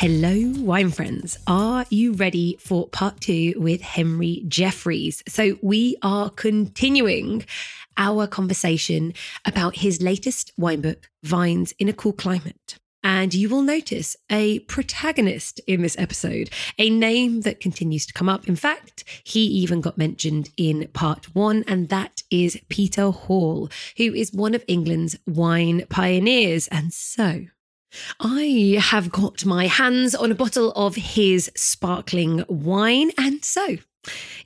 Hello, wine friends. Are you ready for part two with Henry Jeffreys? So, we are continuing our conversation about his latest wine book, Vines in a Cool Climate. And you will notice a protagonist in this episode, a name that continues to come up. In fact, he even got mentioned in part one, and that is Peter Hall, who is one of England's wine pioneers. And so, I have got my hands on a bottle of his sparkling wine. And so,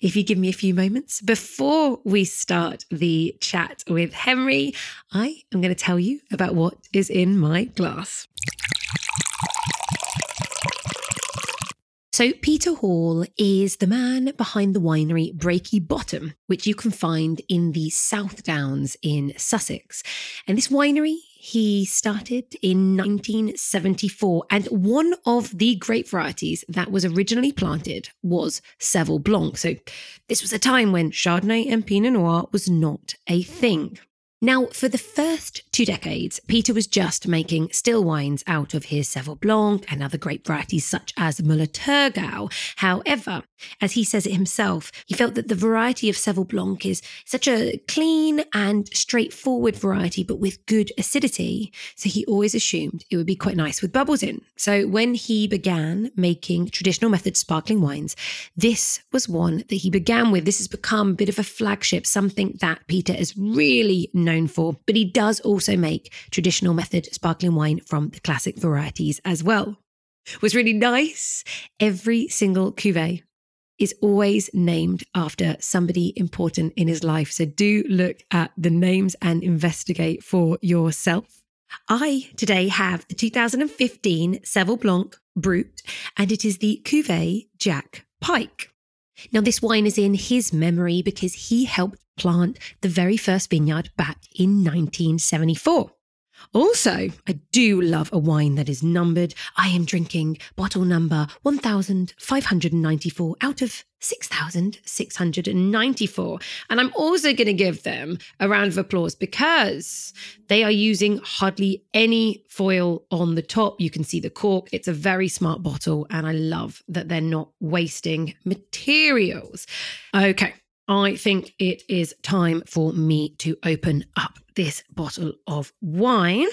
if you give me a few moments before we start the chat with Henry, I am going to tell you about what is in my glass. So, Peter Hall is the man behind the winery Breaky Bottom, which you can find in the South Downs in Sussex. And this winery he started in 1974, and one of the grape varieties that was originally planted was Seyval Blanc. So, this was a time when Chardonnay and Pinot Noir was not a thing. Now, for the first two decades, Peter was just making still wines out of his Seyval Blanc and other grape varieties such as Müller Thurgau. However, as he says it himself, he felt that the variety of Seyval Blanc is such a clean and straightforward variety, but with good acidity. So he always assumed it would be quite nice with bubbles in. So when he began making traditional method sparkling wines, this was one that he began with. This has become a bit of a flagship, something that Peter is really known known for, but he does also make traditional method sparkling wine from the classic varieties as well. Was really nice. Every single cuvee is always named after somebody important in his life. So do look at the names and investigate for yourself. I today have the 2015 Seyval Blanc Brut, and it is the Cuvée Jack Pike. Now, this wine is in his memory because he helped plant the very first vineyard back in 1974. Also, I do love a wine that is numbered. I am drinking bottle number 1594 out of 6,694. And I'm also going to give them a round of applause because they are using hardly any foil on the top. You can see the cork. It's a very smart bottle. And I love that they're not wasting materials. Okay. I think it is time for me to open up this bottle of wine.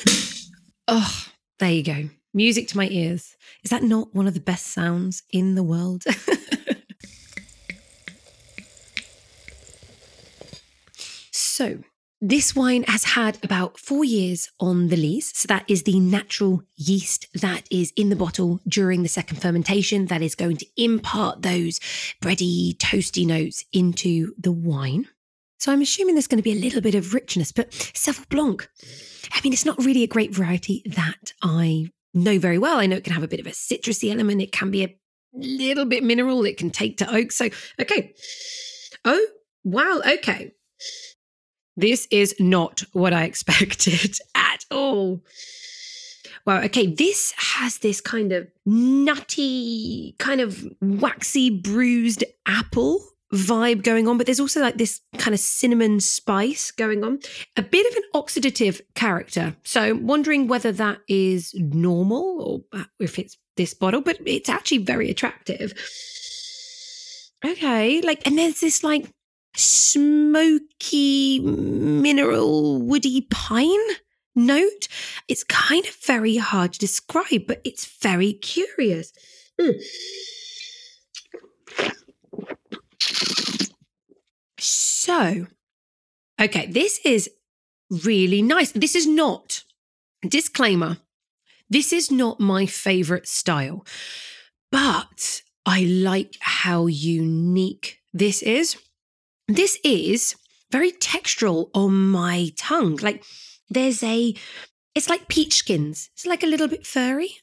Oh, there you go. Music to my ears. Is that not one of the best sounds in the world? so, this wine has had about four years on the lees. So, that is the natural yeast that is in the bottle during the second fermentation that is going to impart those bready, toasty notes into the wine. So, I'm assuming there's going to be a little bit of richness, but Seyval Blanc, I mean, it's not really a great variety that I know very well. I know it can have a bit of a citrusy element, it can be a little bit mineral, it can take to oak. So, okay. Oh, wow. Okay. This is not what I expected at all. Wow, okay, this has this kind of nutty, kind of waxy, bruised apple vibe going on, but there's also like this kind of cinnamon spice going on, a bit of an oxidative character. So, wondering whether that is normal or if it's this bottle, but it's actually very attractive. Okay, like, and there's this like smoky, mineral, woody pine note. It's kind of very hard to describe, but it's very curious. Mm. So, okay, this is really nice. This is not, disclaimer, this is not my favorite style, but I like how unique this is. This is very textural on my tongue. Like there's a It's like peach skins. It's like a little bit furry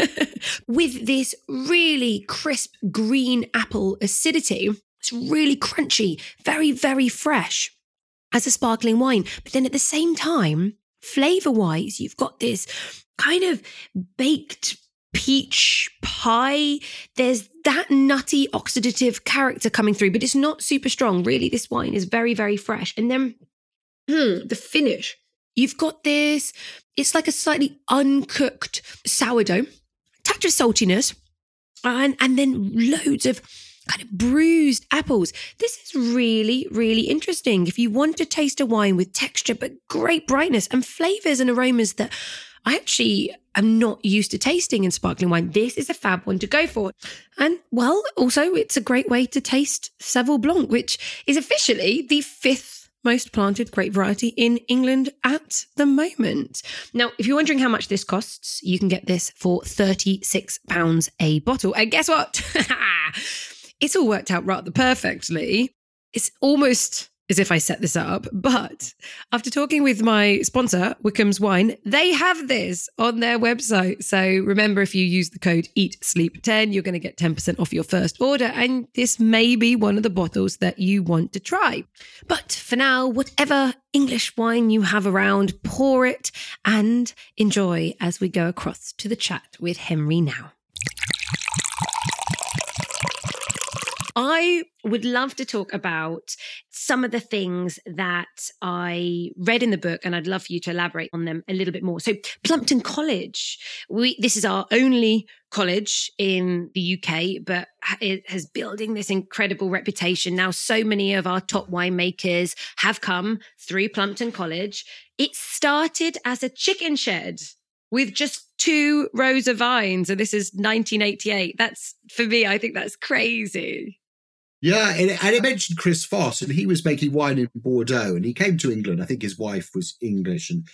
with this really crisp green apple acidity. It's really crunchy, very, very fresh as a sparkling wine. But then at the same time, flavor wise, you've got this kind of baked peach pie. There's that nutty oxidative character coming through, but it's not super strong. Really, this wine is very, very fresh. And then hmm, the finish. You've got this, it's like a slightly uncooked sourdough, touch of saltiness, and, and then loads of kind of bruised apples. This is really, really interesting. If you want to taste a wine with texture, but great brightness and flavors and aromas that I actually am not used to tasting in sparkling wine. This is a fab one to go for. And well, also, it's a great way to taste Seyval Blanc, which is officially the fifth most planted grape variety in England at the moment. Now, if you're wondering how much this costs, you can get this for £36 a bottle. And guess what? it's all worked out rather perfectly. It's almost as if I set this up, but after talking with my sponsor, Wickham's Wine, they have this on their website. So remember, if you use the code EATSLEEP10, you're going to get 10% off your first order. And this may be one of the bottles that you want to try. But for now, whatever English wine you have around, pour it and enjoy as we go across to the chat with Henry now. I would love to talk about some of the things that I read in the book, and I'd love for you to elaborate on them a little bit more. So, Plumpton College, we this is our only college in the UK, but it has building this incredible reputation. Now, so many of our top winemakers have come through Plumpton College. It started as a chicken shed with just two rows of vines and this is 1988 that's for me i think that's crazy yeah, and it, and it mentioned Chris Foss, and he was making wine in Bordeaux, and he came to England. I think his wife was English and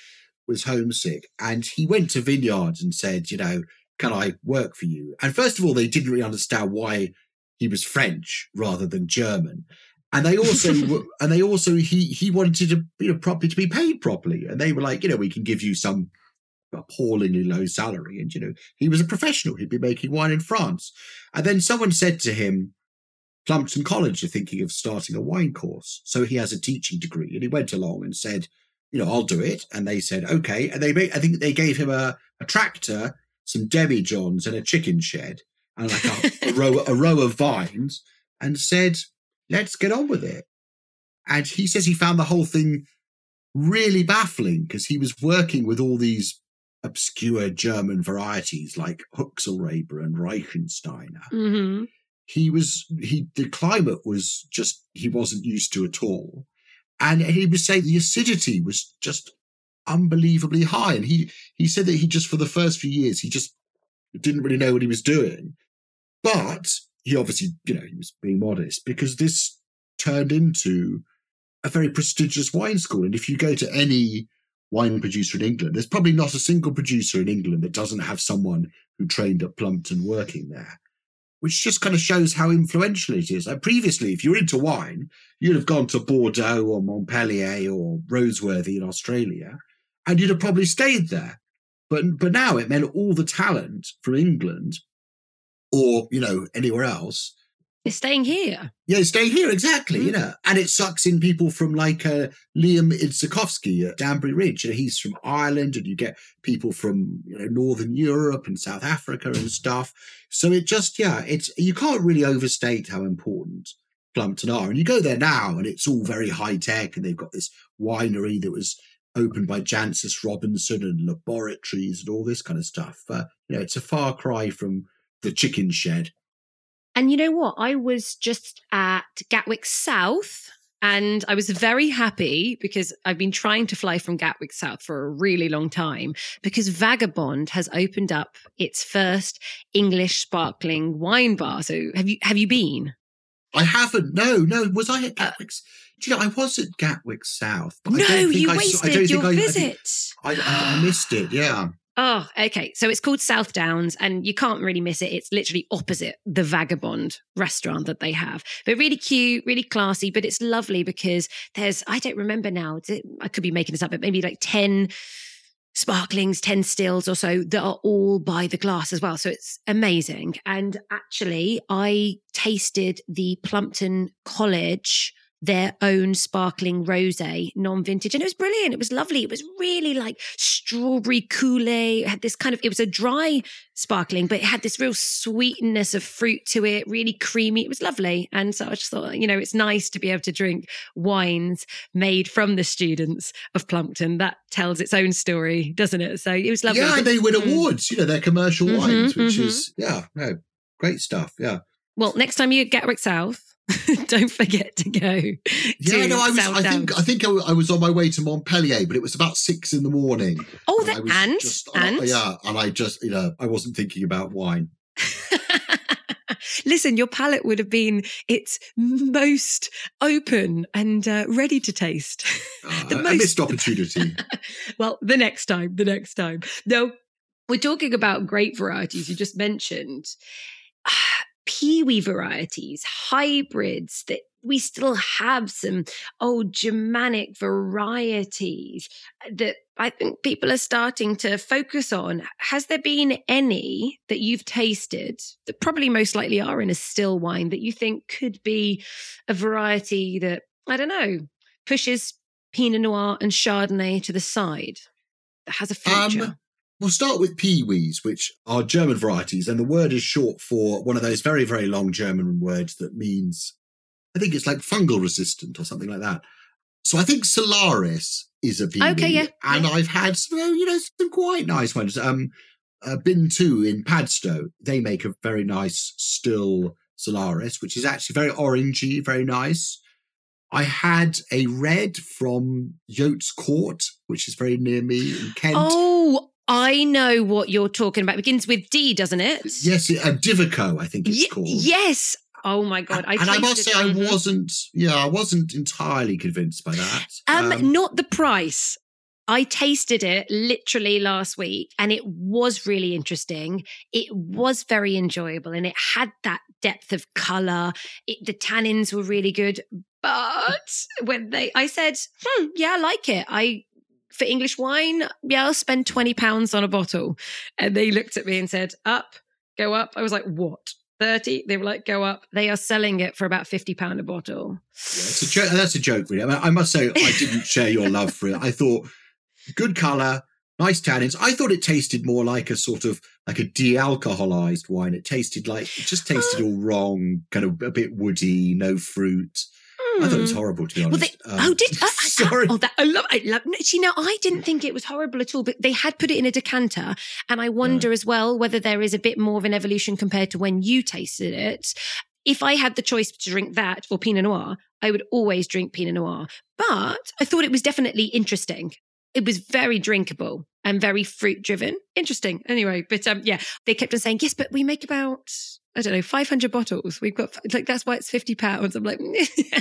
was homesick, and he went to vineyards and said, you know, can I work for you? And first of all, they didn't really understand why he was French rather than German, and they also and they also he he wanted to you know properly to be paid properly, and they were like, you know, we can give you some appallingly low salary, and you know, he was a professional. He'd be making wine in France, and then someone said to him Plumpton College are thinking of starting a wine course. So he has a teaching degree and he went along and said, you know, I'll do it. And they said, okay. And they made, I think they gave him a, a tractor, some demi-johns and a chicken shed and like a, a row, a row of vines and said, let's get on with it. And he says he found the whole thing really baffling because he was working with all these obscure German varieties like Huxelrebe and Reichensteiner. Mm-hmm he was he the climate was just he wasn't used to at all. And he was saying the acidity was just unbelievably high. And he he said that he just for the first few years he just didn't really know what he was doing. But he obviously you know he was being modest because this turned into a very prestigious wine school. And if you go to any wine producer in England there's probably not a single producer in England that doesn't have someone who trained at Plumpton working there which just kind of shows how influential it is. Like previously, if you were into wine, you'd have gone to Bordeaux or Montpellier or Roseworthy in Australia, and you'd have probably stayed there. But but now it meant all the talent from England or you know anywhere else they're staying here. Yeah, staying here, exactly. Mm. You know, and it sucks in people from like uh, Liam Idzikowski at Danbury Ridge. You know, he's from Ireland, and you get people from you know Northern Europe and South Africa and stuff. So it just, yeah, it's you can't really overstate how important Plumpton are. And you go there now, and it's all very high tech, and they've got this winery that was opened by Jancis Robinson and laboratories and all this kind of stuff. Uh, you know, it's a far cry from the chicken shed and you know what? I was just at Gatwick South and I was very happy because I've been trying to fly from Gatwick South for a really long time because Vagabond has opened up its first English sparkling wine bar. So have you have you been? I haven't. No, no. Was I at Gatwick? Do you know, I was at Gatwick South. But no, I don't think you I wasted I don't your think visit. I, I, I missed it. Yeah. Oh, okay. So it's called South Downs, and you can't really miss it. It's literally opposite the Vagabond restaurant that they have. But really cute, really classy. But it's lovely because there's, I don't remember now, I could be making this up, but maybe like 10 sparklings, 10 stills or so that are all by the glass as well. So it's amazing. And actually, I tasted the Plumpton College their own sparkling rosé, non-vintage, and it was brilliant. It was lovely. It was really like strawberry Kool-Aid. It had this kind of it was a dry sparkling, but it had this real sweetness of fruit to it, really creamy. It was lovely. And so I just thought, you know, it's nice to be able to drink wines made from the students of Plumpton. That tells its own story, doesn't it? So it was lovely. Yeah, they win Mm. awards. You know, they're commercial Mhm, wines, which mhm. is yeah, no, great stuff. Yeah. Well, next time you're at Gatwick South, don't forget to go. Yeah, to no, I was. I think. I think I, I was on my way to Montpellier, but it was about six in the morning. Oh, that was and just- and yeah, and I just, you know, I wasn't thinking about wine. Listen, your palate would have been its most open and uh, ready to taste. Uh, The a most- missed opportunity. well, the next time, the next time. No, we're talking about grape varieties you just mentioned. Piwi varieties, hybrids that we still have some old Germanic varieties that I think people are starting to focus on. Has there been any that you've tasted that probably most likely are in a still wine that you think could be a variety that, I don't know, pushes Pinot Noir and Chardonnay to the side that has a future? Um, We'll start with Piwis, which are German varieties, and the word is short for one of those very, very long German words that means, I think it's like fungal resistant or something like that. So I think Solaris is a Piwi. Okay, yeah, And yeah. I've had some, you know, some quite nice ones. Um, uh, Bin 2 in Padstow, they make a very nice still Solaris, which is actually very orangey, very nice. I had a red from Yotes Court, which is very near me in Kent. Oh, I know what you're talking about. It begins with D, doesn't it? Yes, it, uh, Divico, I think it's Ye- called. Yes. Oh my god! I and I must say, I. Wasn't. Yeah, I wasn't entirely convinced by that. Um, not the price. I tasted it literally last week and it was really interesting. It was very enjoyable and it had that depth of color. It, the tannins were really good. But when they, I said, hmm, yeah, I like it. I, for English wine, yeah, I'll spend 20 pounds on a bottle. And they looked at me and said, up, go up. I was like, what? 30? They were like, go up. They are selling it for about 50 pound a bottle. Yeah, it's a joke. That's a joke, really. I, mean, I must say, I didn't share your love for it. I thought good color, nice tannins. I thought it tasted more like a sort of like a de-alcoholized wine. It tasted like it just Uh. tasted all wrong, kind of a bit woody, no fruit. I thought it was Hmm. horrible, to be Well, honest. they, Um, oh, did I, I, sorry. Oh, that I love. I love. no, See, now I didn't think it was horrible at all, but they had put it in a decanter, and I wonder as well whether there is a bit more of an evolution compared to when you tasted it. If I had the choice to drink that or Pinot Noir, I would always drink Pinot Noir. But I thought it was definitely interesting. It was very drinkable and very fruit driven. Interesting. Anyway, but um, yeah, they kept on saying yes, but we make about I don't know five hundred bottles. We've got like that's why it's fifty pounds. I'm like. Yeah.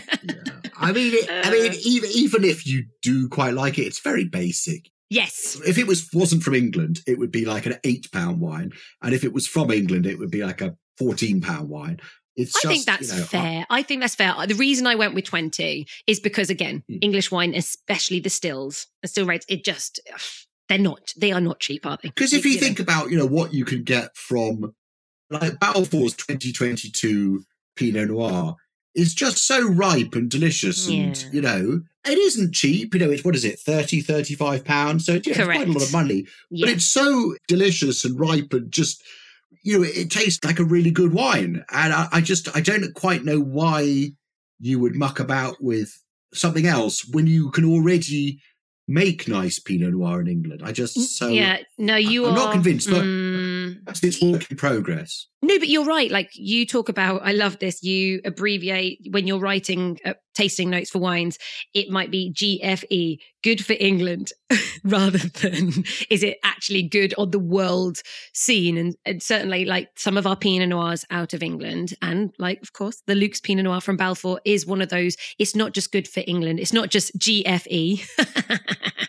I mean, it, I mean, Uh. even even if you do quite like it, it's very basic. Yes. If it was wasn't from England, it would be like an eight pound wine, and if it was from England, it would be like a fourteen pound wine. It's I just, think that's you know, fair. I think that's fair. The reason I went with 20 is because, again, Mm. English wine, especially the stills, the still rates, it just, they're not, they are not cheap, are they? Because if you know. think about, you know, what you can get from like Balfour's 2022 Pinot Noir is just so ripe and delicious. And, you know, it isn't cheap. You know, it's what is it, 30, 35 pounds? So it's, yeah, it's quite a lot of money. But it's so delicious and ripe and just, you know, it, it tastes like a really good wine. And I, I just, I don't quite know why you would muck about with something else when you can already make nice Pinot Noir in England. I just, so. yeah, no, you I'm are. not convinced, but- Mm, its work in progress. no, but you're right. Like you talk about, I love this. You abbreviate when you're writing uh, tasting notes for wines. It might be GFE, good for England, rather than is it actually good on the world scene? And, and certainly, like some of our Pinot Noirs out of England, and like of course, the Luke's Pinot Noir from Balfour is one of those. It's not just good for England. It's not just GFE.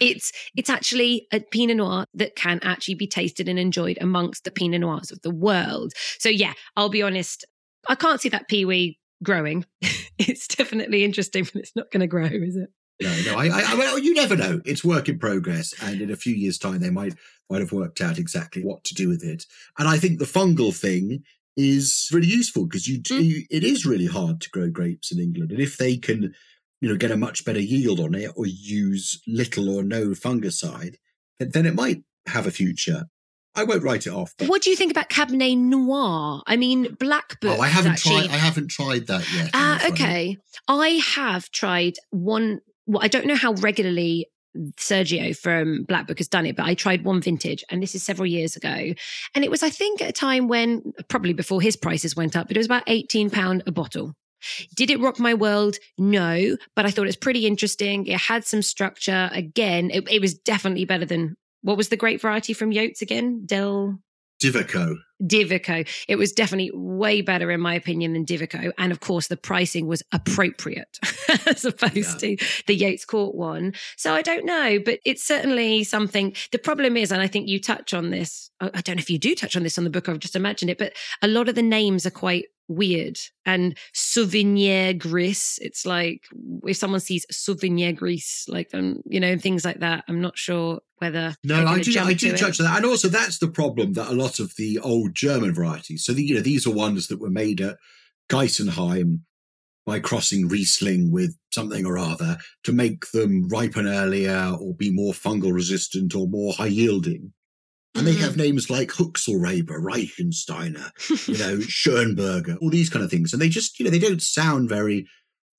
it's it's actually a Pinot Noir that can actually be tasted and enjoyed amongst the Pinot Noirs of the world. So yeah, I'll be honest, I can't see that Piwi growing. it's definitely interesting, but it's not going to grow, is it? no, no. I, I, well, you never know. It's work in progress, and in a few years' time, they might might have worked out exactly what to do with it. And I think the fungal thing is really useful because you, mm. you it is really hard to grow grapes in England, and if they can, you know, get a much better yield on it or use little or no fungicide, then it might have a future. I won't write it off. But... What do you think about Cabernet Noir? I mean, Black Book. Oh, I haven't actually... tried. I haven't tried that yet. Uh, okay. I have tried one. Well, I don't know how regularly Sergio from Black Book has done it, but I tried one vintage and this is several years ago. And it was, I think, at a time when probably before his prices went up, but it was about £18 a bottle. Did it rock my world? No, but I thought it was pretty interesting. It had some structure. Again, it, it was definitely better than what was the great variety from Yotes again? Del Divico. Divico. It was definitely way better, in my opinion, than Divico. And of course, the pricing was appropriate as opposed yeah. to the Yotes Court one. So I don't know, but it's certainly something. The problem is, and I think you touch on this, I don't know if you do touch on this on the book, I've just imagined it, but a lot of the names are quite weird. And Souvignier Gris, it's like if someone sees Souvignier Gris, like, um, you know, things like that, I'm not sure whether. No, I do, I do touch on that. And also, that's the problem that a lot of the old German varieties, so the, you know, these are ones that were made at Geisenheim by crossing Riesling with something or other to make them ripen earlier or be more fungal resistant or more high yielding. And they have mm-hmm. names like Huxelrebe, Reichensteiner, you know, Schönberger, all these kind of things. And they just, you know, they don't sound very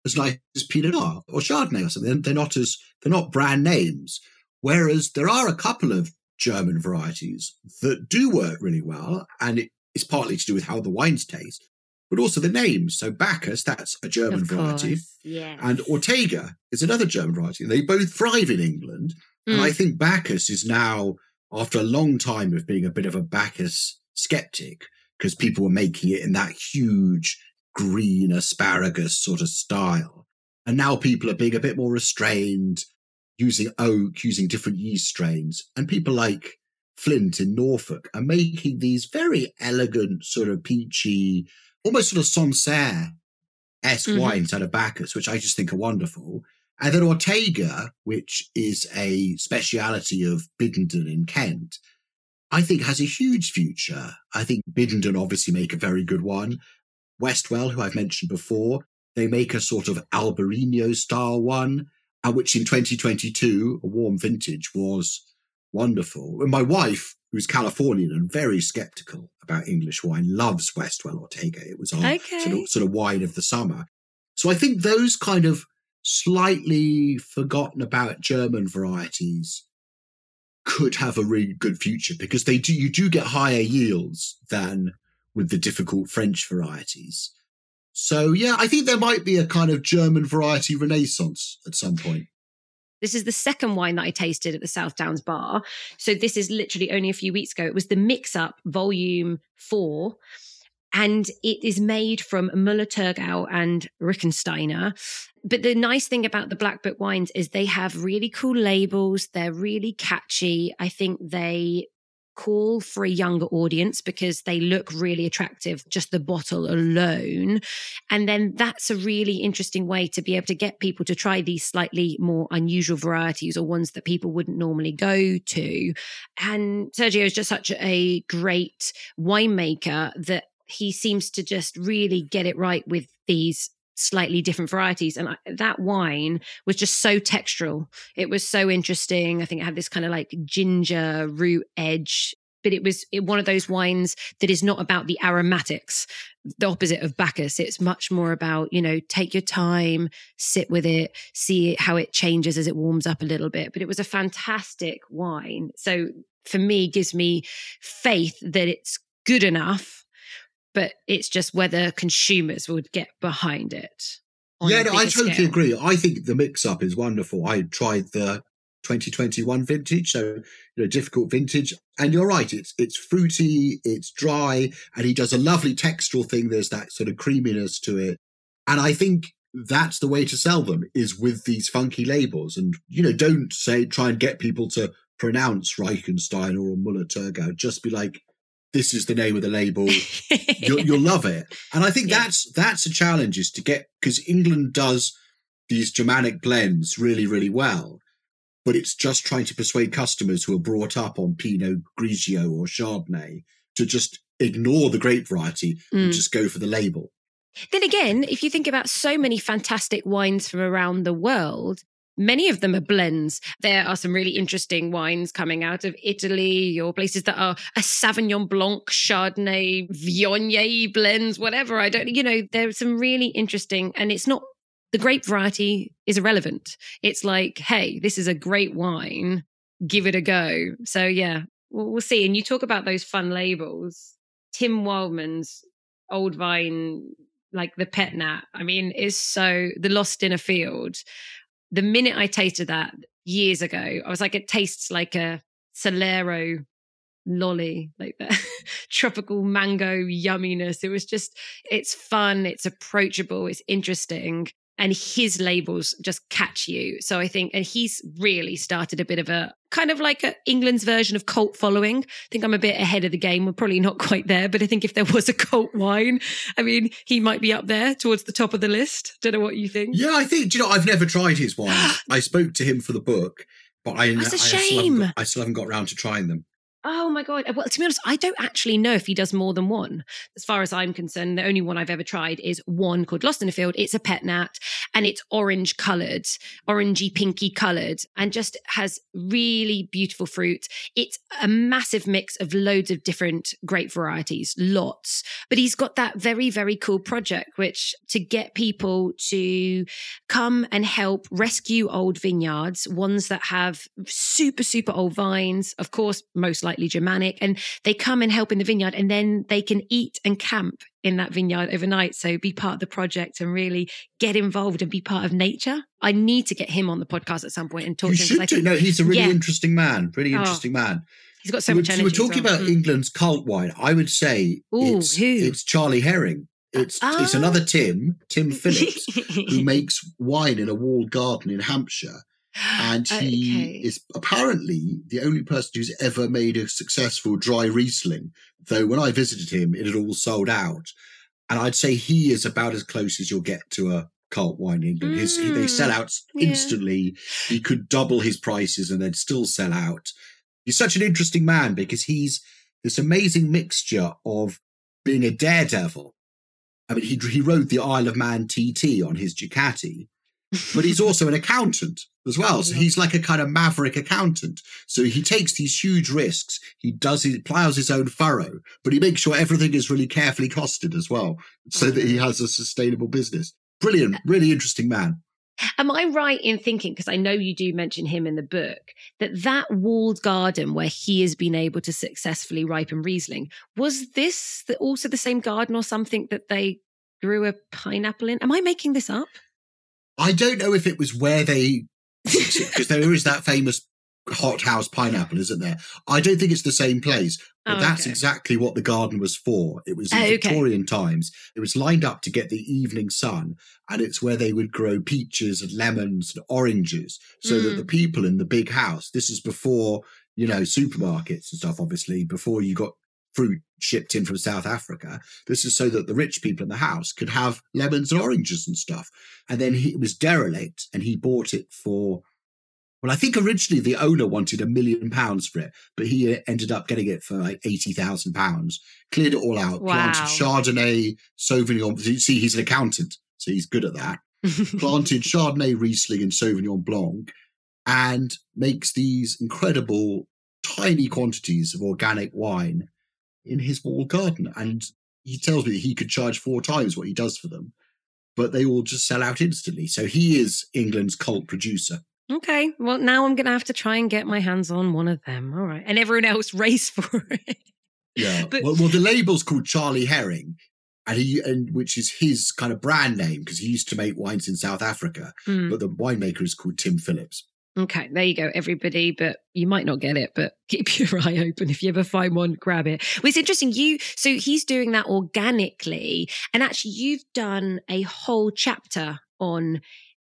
as nice as Pinot Noir or Chardonnay or something. They're not as, they're not brand names. Whereas there are a couple of German varieties that do work really well. And it is partly to do with how the wines taste, but also the names. So Bacchus, that's a German variety. Yes. And Ortega is another German variety. They both thrive in England. Mm. And I think Bacchus is now after a long time of being a bit of a Bacchus skeptic, because people were making it in that huge green asparagus sort of style. And now people are being a bit more restrained, using oak, using different yeast strains. And people like Flint in Norfolk are making these very elegant, sort of peachy, almost sort of Sancerre esque mm-hmm. wines out of Bacchus, which I just think are wonderful. And then Ortega, which is a speciality of Biddenden in Kent, I think has a huge future. I think Biddenden obviously make a very good one. Westwell, who I've mentioned before, they make a sort of Albarino style one, which in 2022, a warm vintage, was wonderful. And my wife, who's Californian and very skeptical about English wine, loves Westwell Ortega. It was our okay. sort, of, sort of wine of the summer. So I think those kind of slightly forgotten about German varieties could have a really good future because they do you do get higher yields than with the difficult French varieties. So yeah, I think there might be a kind of German variety renaissance at some point. This is the second wine that I tasted at the South Downs bar. So this is literally only a few weeks ago. It was the Mix Up Volume 4 and it is made from Müller Thurgau and Reichensteiner. But the nice thing about the Black Book wines is they have really cool labels. They're really catchy. I think they call for a younger audience because they look really attractive, just the bottle alone. And then that's a really interesting way to be able to get people to try these slightly more unusual varieties or ones that people wouldn't normally go to. And Sergio is just such a great winemaker that he seems to just really get it right with these slightly different varieties. And I, that wine was just so textural. It was so interesting. I think it had this kind of like ginger root edge. But it was one of those wines that is not about the aromatics, the opposite of Bacchus. It's much more about, you know, take your time, sit with it, see how it changes as it warms up a little bit. But it was a fantastic wine. So for me, gives me faith that it's good enough but it's just whether consumers would get behind it. Yeah, no, I totally scale. agree. I think the mix up is wonderful. I tried the 2021 vintage, so you know, difficult vintage. And you're right, it's it's fruity, it's dry, and he does a lovely textural thing. There's that sort of creaminess to it. And I think that's the way to sell them is with these funky labels. And, you know, don't say try and get people to pronounce Reichenstein or Muller Thurgau. Just be like, this is the name of the label. you'll, you'll, love it. And I think yeah. that's that's a challenge is to get because England does these Germanic blends really, really well. But it's just trying to persuade customers who are brought up on Pinot Grigio or Chardonnay to just ignore the grape variety mm. and just go for the label. Then again, if you think about so many fantastic wines from around the world, many of them are blends. There are some really interesting wines coming out of Italy or places that are a Sauvignon Blanc, Chardonnay, Viognier blends, whatever. I don't, you know, there's some really interesting, and it's not the grape variety is irrelevant. It's like, hey, this is a great wine, give it a go. So yeah, we'll, we'll see. And you talk about those fun labels. Tim Wildman's Old Vine like the pet nat. I mean, is so the lost in a field. The minute I tasted that years ago, I was like, it tastes like a Solero lolly, like that tropical mango yumminess. It was just, it's fun, it's approachable, it's interesting and his labels just catch you. So I think, and he's really started a bit of a kind of like a England's version of cult following. I think I'm a bit ahead of the game. We're probably not quite there, but I think if there was a cult wine, I mean, he might be up there towards the top of the list. Don't know what you think. Yeah, I think. Do you know? I've never tried his wine. I spoke to him for the book, but I, That's a I, shame. Still I still haven't got around to trying them. Oh my god! Uh, well, to be honest, I don't actually know if he does more than one. As far as I'm concerned, the only one I've ever tried is one called Lost in a Field. It's a pet nat, and it's orange coloured, orangey pinky coloured, and just has really beautiful fruit. It's a massive mix of loads of different grape varieties, lots. But he's got that very very cool project, which to get people to come and help rescue old vineyards, ones that have super super old vines, of course, most likely slightly Germanic, and they come and help in the vineyard, and then they can eat and camp in that vineyard overnight. So be part of the project and really get involved and be part of nature. I need to get him on the podcast at some point and talk you to him. Should do. no, he's a really yeah. interesting man. Really oh. interesting oh. man. He's got so much energy. we're talking well. about mm. England's cult wine. I would say Ooh, it's, it's Charlie Herring. It's it's another ah. Tim, Tim Phillips, who makes wine in a walled garden in Hampshire and he okay. is apparently the only person who's ever made a successful dry Riesling. Though when I visited him, it had all sold out. And I'd say he is about as close as you'll get to a cult wine in England. His, he, they sell mm, out instantly. Yeah. He could double his prices and then still sell out. He's such an interesting man because he's this amazing mixture of being a daredevil. I mean, he, he rode the Isle of Man TT on his Ducati, but he's also an accountant as well. So he's like a kind of maverick accountant. So he takes these huge risks. He does he plows his own furrow, but he makes sure everything is really carefully costed as well, so that he mm. has a sustainable business. Brilliant, really interesting man. Am I right in thinking, because I know you do mention him in the book, that that walled garden where he has been able to successfully ripen Riesling, was this also the same garden or something that they grew a pineapple in? Am I making this up? I don't know if it was where they because there is that famous hothouse pineapple, isn't there? I don't think it's the same place, but oh, that's exactly what the garden was for. It was in oh, okay. Victorian times. It was lined up to get the evening sun, and it's where they would grow peaches and lemons and oranges, so mm. that the mm. people in the big house. This is before you know supermarkets and stuff. Obviously, before you got fruit shipped in from South Africa. This is so that the rich people in the house could have lemons and oranges and stuff. And then he, it was derelict and he bought it for, well, I think originally the owner wanted a million pounds for it, but he uh, ended up getting it for like 80,000 pounds, cleared it all out, wow. planted Chardonnay, Sauvignon. You see, he's an accountant, so he's good at that. planted Chardonnay, Riesling, and Sauvignon Blanc, and makes these incredible tiny quantities of organic wine in his walled garden. And he tells me that he could charge four times what he does for them, but they all just sell out instantly. So he is England's cult producer. Okay. Well, now I'm going to have to try and get my hands on one of them. All right. And everyone else race for it. Yeah. But, well, well, the label's called Charlie Herring. And he, and which is his kind of brand name because he used to make wines in South Africa, mm. but the winemaker is called Tim Phillips. Okay, there you go, everybody. But you might not get it, but keep your eye open. If you ever find one, grab it. Well, it's interesting. You so he's doing that organically, and actually, you've done a whole chapter on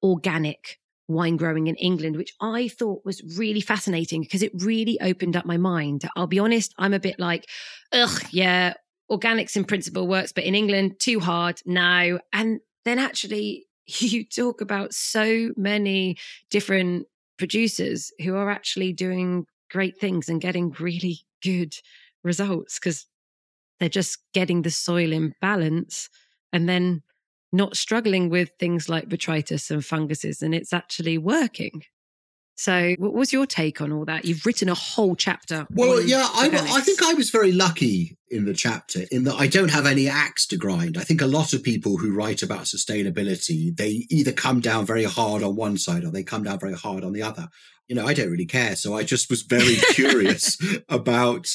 organic wine growing in England, which I thought was really fascinating because it really opened up my mind. I'll be honest, I'm a bit like, ugh, yeah, organics in principle works, but in England, too hard now. And then actually, you talk about so many different producers who are actually doing great things and getting really good results because they're just getting the soil in balance and then not struggling with things like botrytis and funguses and it's actually working so, what was your take on all that? You've written a whole chapter. Well, yeah, I, I, think I was very lucky in the chapter in that I don't have any axe to grind. I think a lot of people who write about sustainability, they either come down very hard on one side or they come down very hard on the other. You know, I don't really care. So I just was very curious about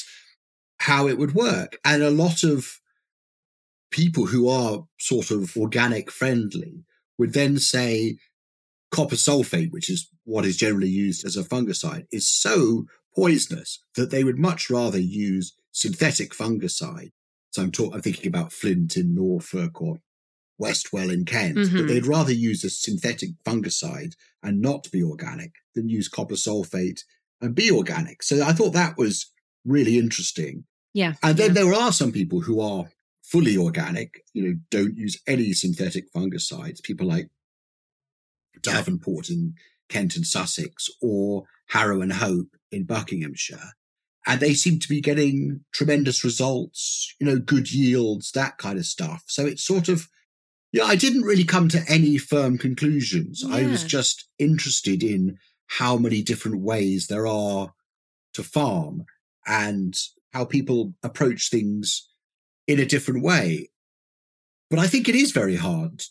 how it would work. And a lot of people who are sort of organic friendly would then say, copper sulfate, which is what is generally used as a fungicide, is so poisonous that they would much rather use synthetic fungicide. So I'm, talk- I'm thinking about Flint in Norfolk or Westwell in Kent, mm-hmm. but they'd rather use a synthetic fungicide and not be organic than use copper sulfate and be organic. So I thought that was really interesting. Yeah. And then yeah. there are some people who are fully organic, you know, don't use any synthetic fungicides. People like Davenport in Kent and Sussex or Harrow and Hope in Buckinghamshire. And they seem to be getting tremendous results, you know, good yields, that kind of stuff. So it's sort of, yeah, I didn't really come to any firm conclusions. Yeah. I was just interested in how many different ways there are to farm and how people approach things in a different way. But I think it is very hard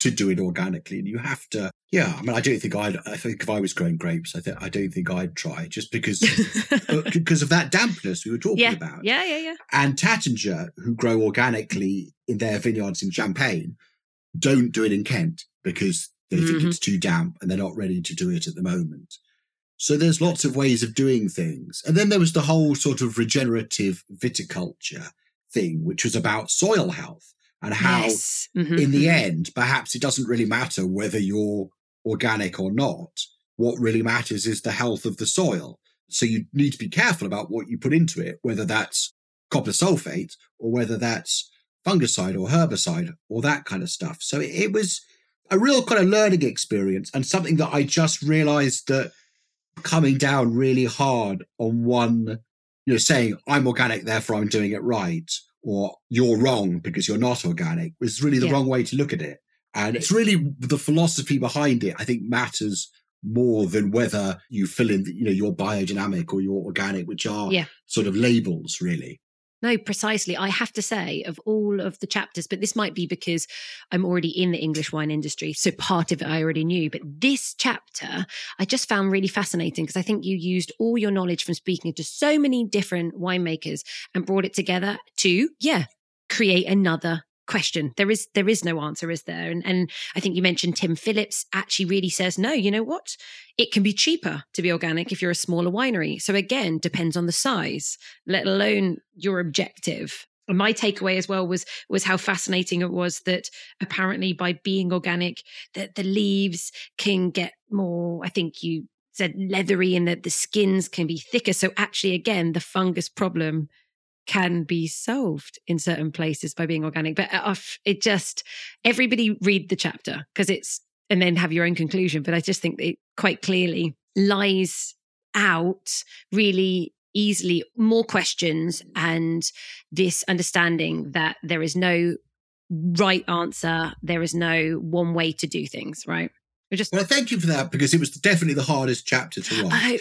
to do it organically. And you have to, yeah. I mean, I don't think I'd. I think if I was growing grapes, I think I don't think I'd try just because because of that dampness we were talking yeah. about. Yeah, yeah, yeah. And Taittinger, who grow organically in their vineyards in Champagne, don't do it in Kent because they mm-hmm. think it's too damp and they're not ready to do it at the moment. So there's lots of ways of doing things. And then there was the whole sort of regenerative viticulture thing, which was about soil health and how yes. mm-hmm. in the mm-hmm. end perhaps it doesn't really matter whether you're organic or not what really matters is the health of the soil so you need to be careful about what you put into it whether that's copper sulfate or whether that's fungicide or herbicide or that kind of stuff so it, it was a real kind of learning experience and something that i just realized that coming down really hard on one you know saying i'm organic therefore i'm doing it right or you're wrong because you're not organic was really the yeah. wrong way to look at it. And it's really the philosophy behind it, I think, matters more than whether you fill in, you know, your biodynamic or your organic, which are yeah. sort of labels, really. No, precisely. I have to say, of all of the chapters, but this might be because I'm already in the English wine industry. So part of it I already knew. But this chapter I just found really fascinating because I think you used all your knowledge from speaking to so many different winemakers and brought it together to, yeah, create another question. There is there is no answer, is there? And and I think you mentioned Tim Phillips actually really says, no, you know what? It can be cheaper to be organic if you're a smaller winery. So again, depends on the size, let alone your objective. And my takeaway as well was was how fascinating it was that apparently by being organic, that the leaves can get more, I think you said leathery and that the skins can be thicker. So actually again, the fungus problem can be solved in certain places by being organic. But uh, it just, everybody read the chapter because it's, and then have your own conclusion. But I just think it quite clearly lies out really easily more questions and this understanding that there is no right answer, there is no one way to do things, right? Just, well, thank you for that because it was definitely the hardest chapter to write. I,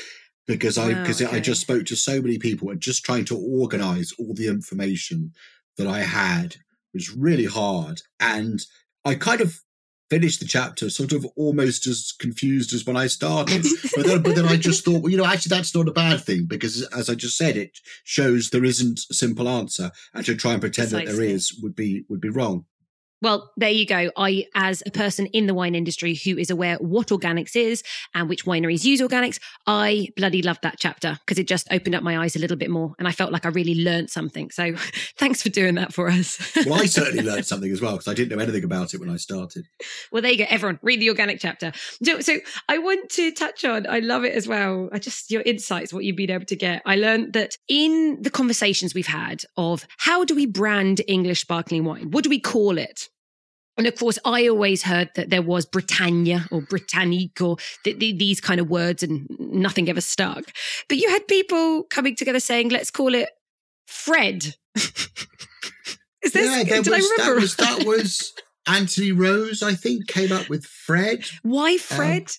because I oh, because okay. I just spoke to so many people and just trying to organize all the information that I had was really hard. And I kind of finished the chapter sort of almost as confused as when I started. but, then, but then I just thought, well, you know, actually that's not a bad thing because as I just said, it shows there isn't a simple answer. And to try and pretend Precisely. that there is would be would be wrong. Well, there you go. I, as a person in the wine industry who is aware what organics is and which wineries use organics, I bloody loved that chapter because it just opened up my eyes a little bit more and I felt like I really learned something. So thanks for doing that for us. well, I certainly learned something as well because I didn't know anything about it when I started. Well, there you go. Everyone, read the organic chapter. So, so I want to touch on, I love it as well. I just, your insights, what you've been able to get. I learned that in the conversations we've had of how do we brand English sparkling wine? What do we call it? And of course, I always heard that there was Britannia or Britannique or th- th- these kind of words, and nothing ever stuck. But you had people coming together saying, let's call it Fred. Is this, yeah, there was, that was that was Anthony Rose, I think, came up with Fred. Why um, Fred?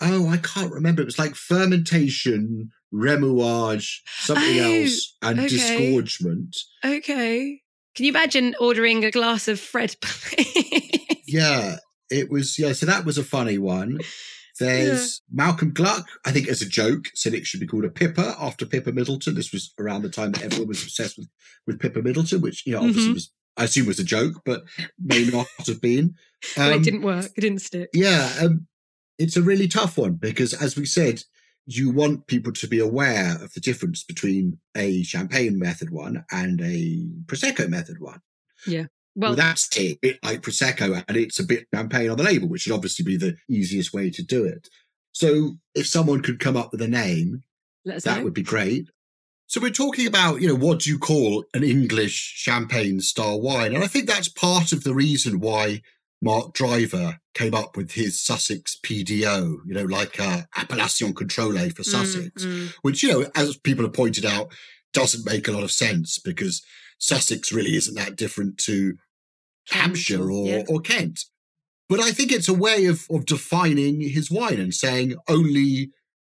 Oh, I can't remember. It was like fermentation, remuage, something Oh, else, and okay. disgorgement. okay. Can you imagine ordering a glass of Fred? Yeah, it was. Yeah, so that was a funny one. There's Malcolm Gluck, I think, as a joke, said it should be called a Pippa after Pippa Middleton. This was around the time that everyone was obsessed with, with Pippa Middleton, which, you know, obviously Mhm. was, I assume was a joke, but may not have been. well, it Um, didn't work. It didn't stick. Yeah, um, it's a really tough one because, as we said, you want people to be aware of the difference between a champagne method one and a prosecco method one. Well, Well, that's it, a bit like prosecco, and it's a bit champagne on the label, which would obviously be the easiest way to do it. So, if someone could come up with a name, that know. would be great. So we're talking about, you know, what do you call an English champagne style wine? And I think that's part of the reason why Mark Driver came up with his Sussex PDO, you know, like uh, Appellation Contrôlée for Mm, Sussex, mm. which, you know, as people have pointed out, doesn't make a lot of sense because Sussex really isn't that different to Hampshire or, Yeah. or Kent. But I think it's a way of, of defining his wine and saying only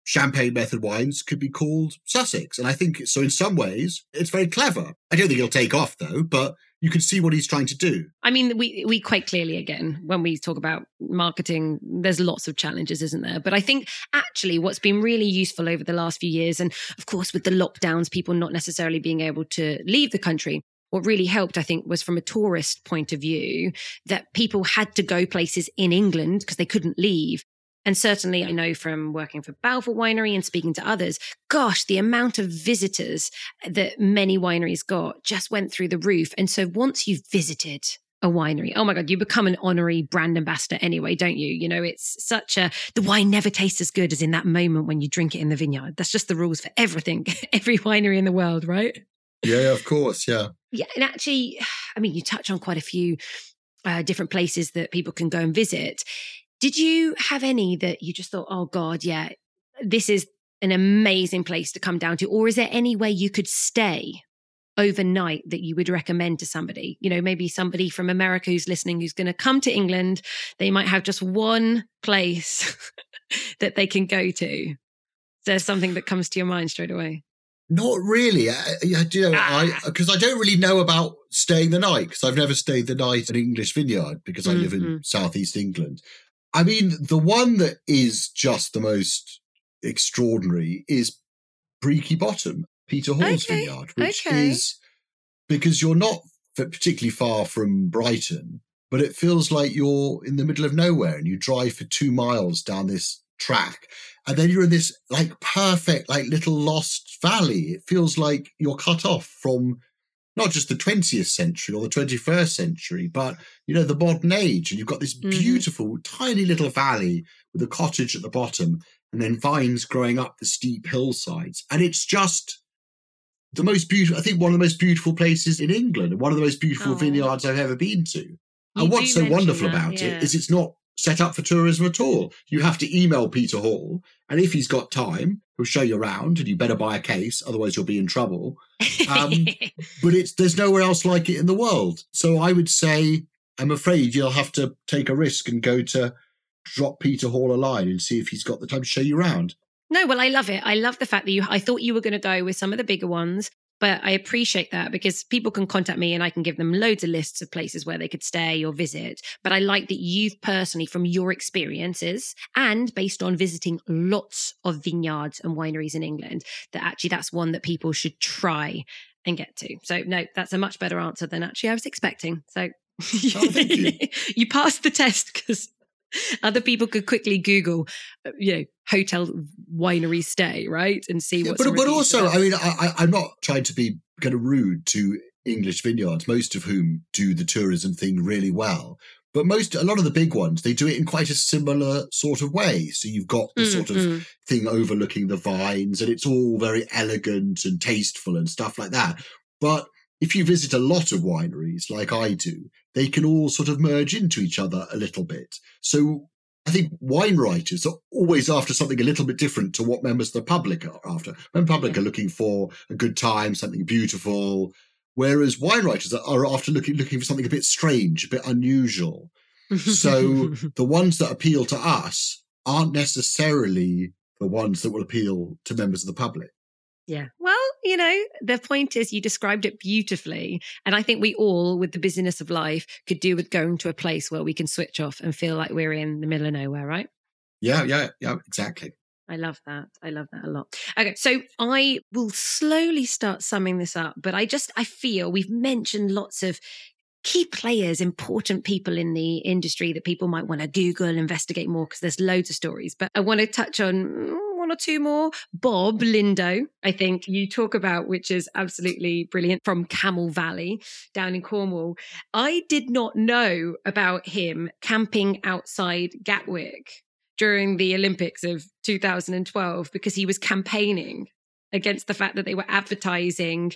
champagne method wines could be called Sussex. And I think so in some ways it's very clever. I don't think it'll take off though, but you can see what he's trying to do. I mean, we we quite clearly again when we talk about marketing, there's lots of challenges, isn't there? But I think actually what's been really useful over the last few years, and of course with the lockdowns, people not necessarily being able to leave the country. What really helped, I think, was from a tourist point of view that people had to go places in England because they couldn't leave. And certainly, I know from working for Balfour Winery and speaking to others, gosh, the amount of visitors that many wineries got just went through the roof. And so once you've visited a winery, oh my God, you become an honorary brand ambassador anyway, don't you? You know, it's such a, the wine never tastes as good as in that moment when you drink it in the vineyard. That's just the rules for everything, every winery in the world, right? Yeah, of course. Yeah. Yeah. And actually, I mean, you touch on quite a few uh, different places that people can go and visit. Did you have any that you just thought, oh God, yeah, this is an amazing place to come down to? Or is there any way you could stay overnight that you would recommend to somebody? You know, maybe somebody from America who's listening who's going to come to England, they might have just one place that they can go to. Is there something that comes to your mind straight away? Not really. I, do know, I because I don't really know about staying the night because I've never stayed the night at an English Vineyard because I live in Mhm. southeast England. I mean, the one that is just the most extraordinary is Breaky Bottom, Peter Hall's Okay, vineyard, which okay. is because you're not particularly far from Brighton, but it feels like you're in the middle of nowhere and you drive for two miles down this track and then you're in this like perfect like little lost valley it feels like you're cut off from not just the 20th century or the 21st century but you know the modern age and you've got this Mhm. beautiful tiny little valley with a cottage at the bottom and then vines growing up the steep hillsides and it's just the most beautiful i think one of the most beautiful places in england and one of the most beautiful Oh. vineyards i've ever been to You and what's so wonderful that, about yeah. it is it's not set up for tourism at all. You have to email Peter Hall, and if he's got time, he'll show you around, and you better buy a case, otherwise you'll be in trouble. Um, But it's there's nowhere else like it in the world. So I would say, I'm afraid you'll have to take a risk and go to drop Peter Hall a line and see if he's got the time to show you around. No, well, I love it. I love the fact that you, I thought you were going to go with some of the bigger ones, but I appreciate that because people can contact me and I can give them loads of lists of places where they could stay or visit. But I like that you've personally, from your experiences and based on visiting lots of vineyards and wineries in England, that actually that's one that people should try and get to. So, no, that's a much better answer than actually I was expecting. So, Oh, you. you passed the test because other people could quickly Google, uh, you know, hotel winery stay, right, and see Yeah, what's. but but also, I mean, I, I'm not trying to be kind of rude to English vineyards, most of whom do the tourism thing really well. But most, a lot of the big ones, they do it in quite a similar sort of way. So you've got the sort of Mm, thing overlooking the vines, and it's all very elegant and tasteful and stuff like that. But if you visit a lot of wineries like I do, they can all sort of merge into each other a little bit. So I think wine writers are always after something a little bit different to what members of the public are after. Members of the public are looking for a good time, something beautiful, whereas wine writers are after looking looking for something a bit strange, a bit unusual. so the ones that appeal to us aren't necessarily the ones that will appeal to members of the public. Yeah. Well, you know, the point is you described it beautifully. And I think we all, with the busyness of life, could do with going to a place where we can switch off and feel like we're in the middle of nowhere, right? Yeah, yeah, yeah, exactly. I love that. I love that a lot. Okay, so I will slowly start summing this up, but I just I feel we've mentioned lots of key players, important people in the industry that people might want to Google, investigate more because there's loads of stories. But I want to touch on mm, one or two more. Bob Lindo, I think you talk about, which is absolutely brilliant from Camel Valley down in Cornwall. I did not know about him camping outside Gatwick during the Olympics of 2012 because he was campaigning against the fact that they were advertising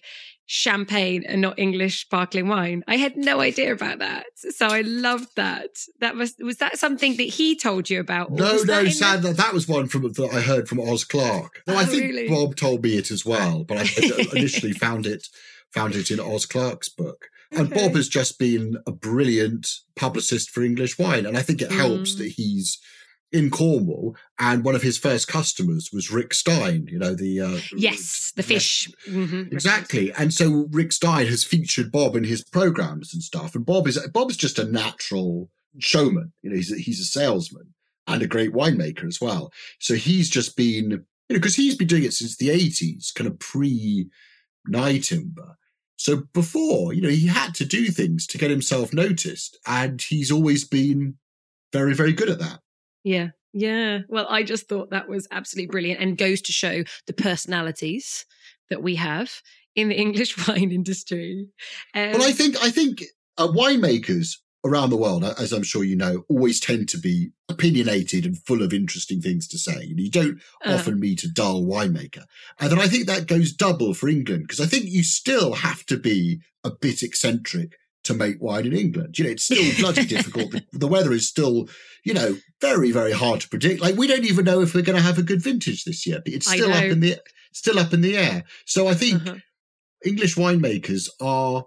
champagne and not English sparkling wine. I had no idea about that. So I loved that. That was was that something that he told you about? No, no, sad that that was one from that I heard from Oz Clarke. No, oh, I think really? Bob told me it as well, but I initially found it found it in Oz Clarke's book. Okay. And Bob has just been a brilliant publicist for English wine. And I think it helps mm. that he's in Cornwall, and one of his first customers was Rick Stein. You know the uh, yes, the fish mm-hmm. exactly. And so Rick Stein has featured Bob in his programs and stuff. And Bob is Bob's just a natural showman. You know, he's a, he's a salesman and a great winemaker as well. So he's just been you know because he's been doing it since the eighties, kind of pre Nyetimber. So before, you know, he had to do things to get himself noticed, and he's always been very, very good at that. Yeah. Yeah. Well, I just thought that was absolutely brilliant and goes to show the personalities that we have in the English wine industry. Um, well, I think I think uh, winemakers around the world, as I'm sure you know, always tend to be opinionated and full of interesting things to say. You don't uh, often meet a dull winemaker. And then I think that goes double for England because I think you still have to be a bit eccentric to make wine in England. You know, it's still bloody difficult. The, the, weather is still, you know, very, very hard to predict. Like we don't even know if we're going to have a good vintage this year. It's still up in the still up in the air. So I think uh-huh. English winemakers are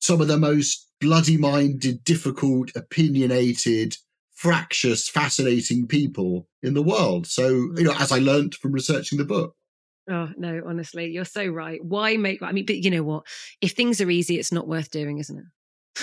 some of the most bloody minded, difficult, opinionated, fractious, fascinating people in the world. So, you know, as I learned from researching the book. Oh no, honestly, you're so right. Why make I mean, but you know what? If things are easy, it's not worth doing, isn't it?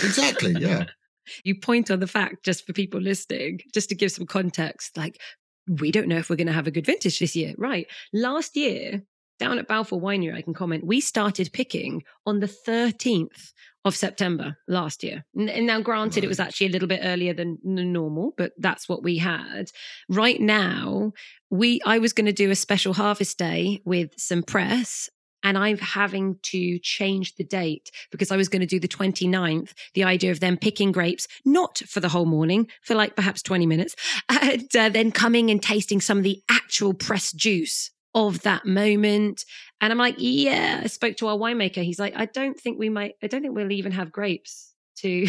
Exactly. Yeah. you point on the fact just for people listening, just to give some context, like we don't know if we're going to have a good vintage this year. Right. Last year, down at Balfour Winery, I can comment, we started picking on the 13th of September last year. And now, granted, right. it was actually a little bit earlier than normal, but that's what we had. Right now, we I was going to do a special harvest day with some press and I'm having to change the date because I was going to do the 29th, the idea of them picking grapes, not for the whole morning, for like perhaps 20 minutes, and uh, then coming and tasting some of the actual pressed juice of that moment. And I'm like, yeah, I spoke to our winemaker. He's like, I don't think we might, I don't think we'll even have grapes to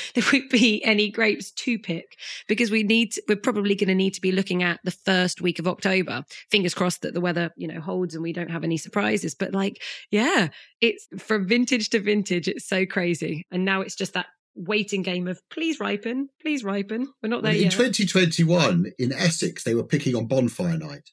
there won't be any grapes to pick because we need we're probably going to need to be looking at the first week of October. Fingers crossed that the weather, you know, holds and we don't have any surprises. But like, yeah, it's from vintage to vintage. It's so crazy. And now it's just that waiting game of please ripen, please ripen. We're not there in yet. In 2021 in Essex, they were picking on bonfire night.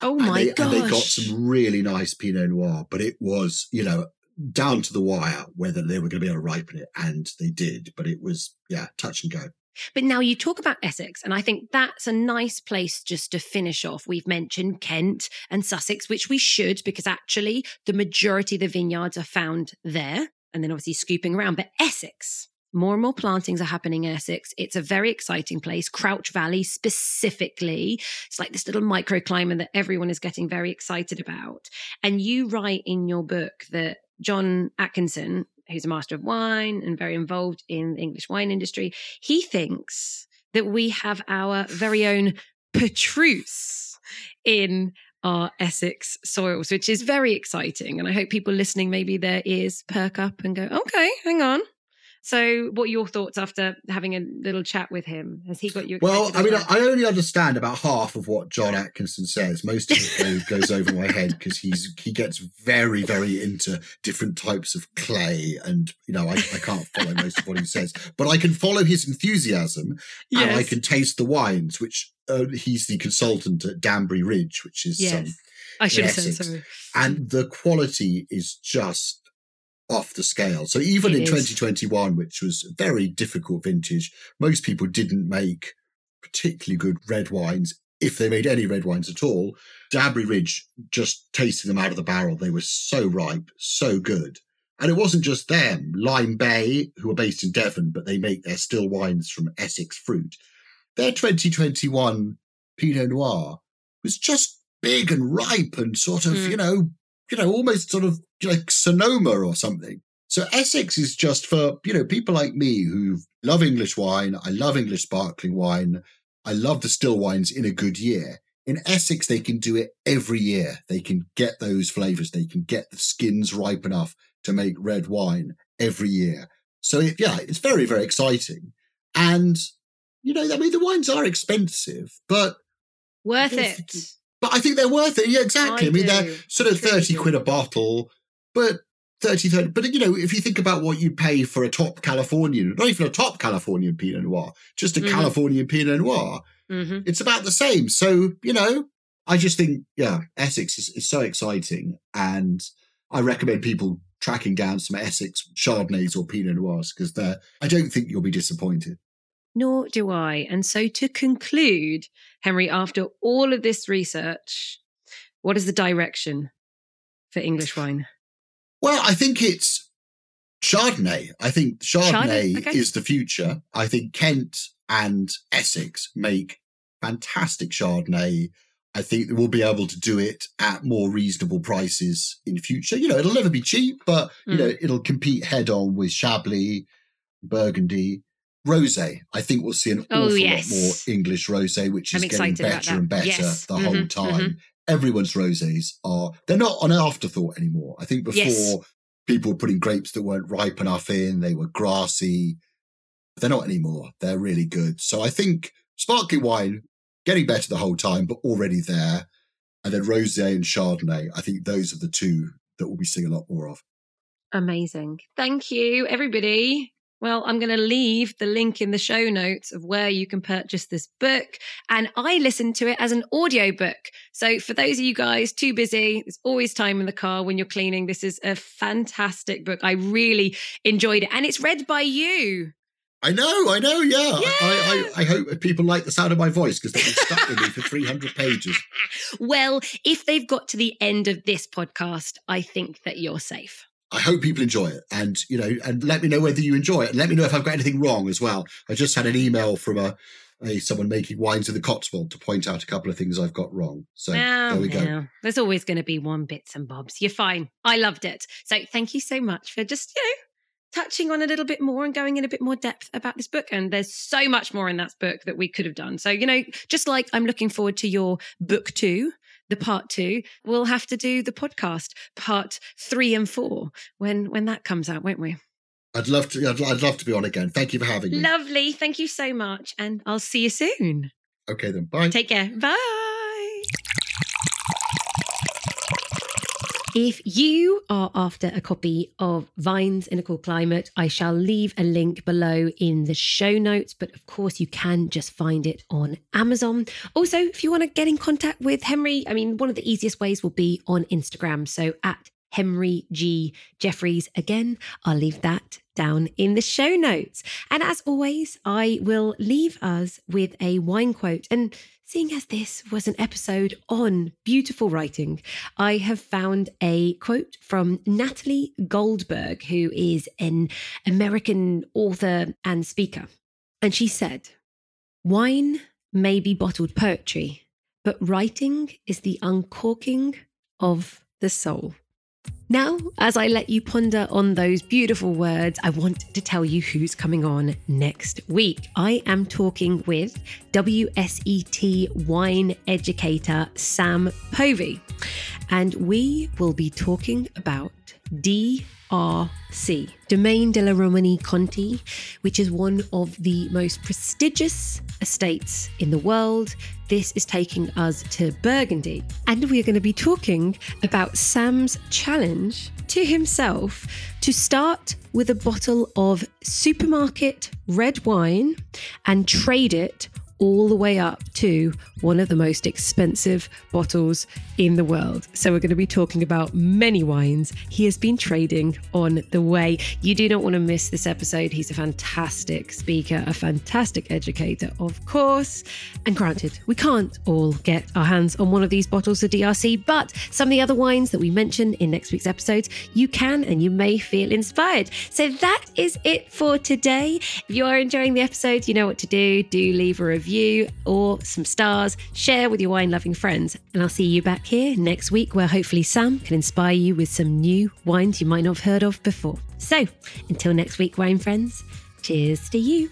Oh my god! And they got some really nice Pinot Noir, but it was, you know, down to the wire whether they were going to be able to ripen it, and they did. But it was, yeah, touch and go. But now you talk about Essex, and I think that's a nice place just to finish off. We've mentioned Kent and Sussex, which we should, because actually the majority of the vineyards are found there, and then obviously scooping around. But Essex, more and more plantings are happening in Essex. It's a very exciting place. Crouch Valley specifically. It's like this little microclimate that everyone is getting very excited about. And you write in your book that John Atkinson, who's a master of wine and very involved in the English wine industry, he thinks that we have our very own Petrus in our Essex soils, which is very exciting. And I hope people listening, maybe their ears perk up and go, okay, hang on. So, what are your thoughts after having a little chat with him? Has he got you? Well, I mean. I only understand about half of what John Atkinson says. Most of it goes over my head because he's he gets very, very into different types of clay, and you know, I, I can't follow most of what he says, but I can follow his enthusiasm, yes. and I can taste the wines. Which uh, he's the consultant at Danbury Ridge, which is yes. um, I should have said Essex. so. and the quality is just off the scale. So even It in is. 2021, which was a very difficult vintage, most people didn't make particularly good red wines. If they made any red wines at all, Danbury Ridge just tasting them out of the barrel. They were so ripe, so good. And it wasn't just them. Lyme Bay, who are based in Devon, but they make their still wines from Essex fruit. Their 2021 Pinot Noir was just big and ripe and sort of, Mm. you know, you know, almost sort of like Sonoma or something. So Essex is just for, you know, people like me who love English wine. I love English sparkling wine. I love the still wines in a good year. In Essex, they can do it every year. They can get those flavors. They can get the skins ripe enough to make red wine every year. So it, yeah, it's very, very exciting. And, you know, I mean, the wines are expensive, but Worth it. but I think they're worth it. Yeah, exactly. I, I mean, they're sort of 30 quid a bottle, but 30, 30. But, you know, if you think about what you pay for a top Californian, not even a top Californian Pinot Noir, just a Mhm. Californian Pinot Noir, hmm it's about the same. So, you know, I just think, yeah, Essex is, is so exciting. And I recommend people tracking down some Essex Chardonnays or Pinot Noirs because they're, I don't think you'll be disappointed. Nor do I. And so to conclude, Henry, after all of this research, what is the direction for English wine? Well, I think it's Chardonnay. I think Chardonnay Chardonnay, okay. is the future. I think Kent and Essex make fantastic Chardonnay. I think we'll be able to do it at more reasonable prices in future. You know, it'll never be cheap, but you Mm. know, it'll compete head on with Chablis, Burgundy, Rosé. I think we'll see an Oh, awful yes. lot more English Rosé, which is getting better and better Yes. the whole Mhm, time. Everyone's rosés are they're not an afterthought anymore. I think before Yes. people were putting grapes that weren't ripe enough in, they were grassy. They're not anymore. They're really good. So I think sparkling wine getting better the whole time, but already there. And then rosé and chardonnay. I think those are the two that we'll be seeing a lot more of. Amazing. Thank you, everybody. Well, I'm going to leave the link in the show notes of where you can purchase this book. And I listened to it as an audiobook. So, for those of you guys too busy, there's always time in the car when you're cleaning. This is a fantastic book. I really enjoyed it. And it's read by you. I know, I know, yeah. I, Yeah. I, I, I hope people like the sound of my voice because they've been stuck with me for 300 pages. Well, if they've got to the end of this podcast, I think that you're safe. I hope people enjoy it, and you know, and let me know whether you enjoy it, and let me know if I've got anything wrong as well. I just had an email from a, a someone making wines in the Cotswold to point out a couple of things I've got wrong. So oh, there we go. yeah. There's always going to be one bits and bobs. You're fine. I loved it. So thank you so much for just, you know, touching on a little bit more and going in a bit more depth about this book. And there's so much more in that book that we could have done. So, you know, just like I'm looking forward to your book two, the part two, we'll have to do the podcast part three and four when when that comes out, won't we? I'd love to. I'd, I'd love to be on again. Thank you for having me. Lovely. Thank you so much. And I'll see you soon. okay then. Bye. Take care. Bye. If you are after a copy of Vines in a Cool Climate, I shall leave a link below in the show notes. But of course, you can just find it on Amazon. Also, if you want to get in contact with Henry, I mean, one of the easiest ways will be on Instagram. So at Henry G. Jeffreys. Again, I'll leave that down in the show notes. And as always, I will leave us with a wine quote. And seeing as this was an episode on beautiful writing, I have found a quote from Natalie Goldberg, who is an American author and speaker. And she said, Wine may be bottled poetry, but writing is the uncorking of the soul. Now, as I let you ponder on those beautiful words, I want to tell you who's coming on next week. I am talking with WSET wine educator Sam Povey, and we will be talking about D RC, Domaine de la Romanée-Conti, which is one of the most prestigious estates in the world. This is taking us to Burgundy. And we're going to be talking about Sam's challenge to himself to start with a bottle of supermarket red wine and trade it all the way up to one of the most expensive bottles in the world. So, we're going to be talking about many wines he has been trading on the way. You do not want to miss this episode. He's a fantastic speaker, a fantastic educator, of course. And granted, we can't all get our hands on one of these bottles of DRC, but some of the other wines that we mention in next week's episodes, you can and you may feel inspired. So, that is it for today. If you are enjoying the episode, you know what to do. Do leave a review review or some stars, share with your wine loving friends. And I'll see you back here next week where hopefully Sam can inspire you with some new wines you might not have heard of before. So until next week, wine friends, cheers to you.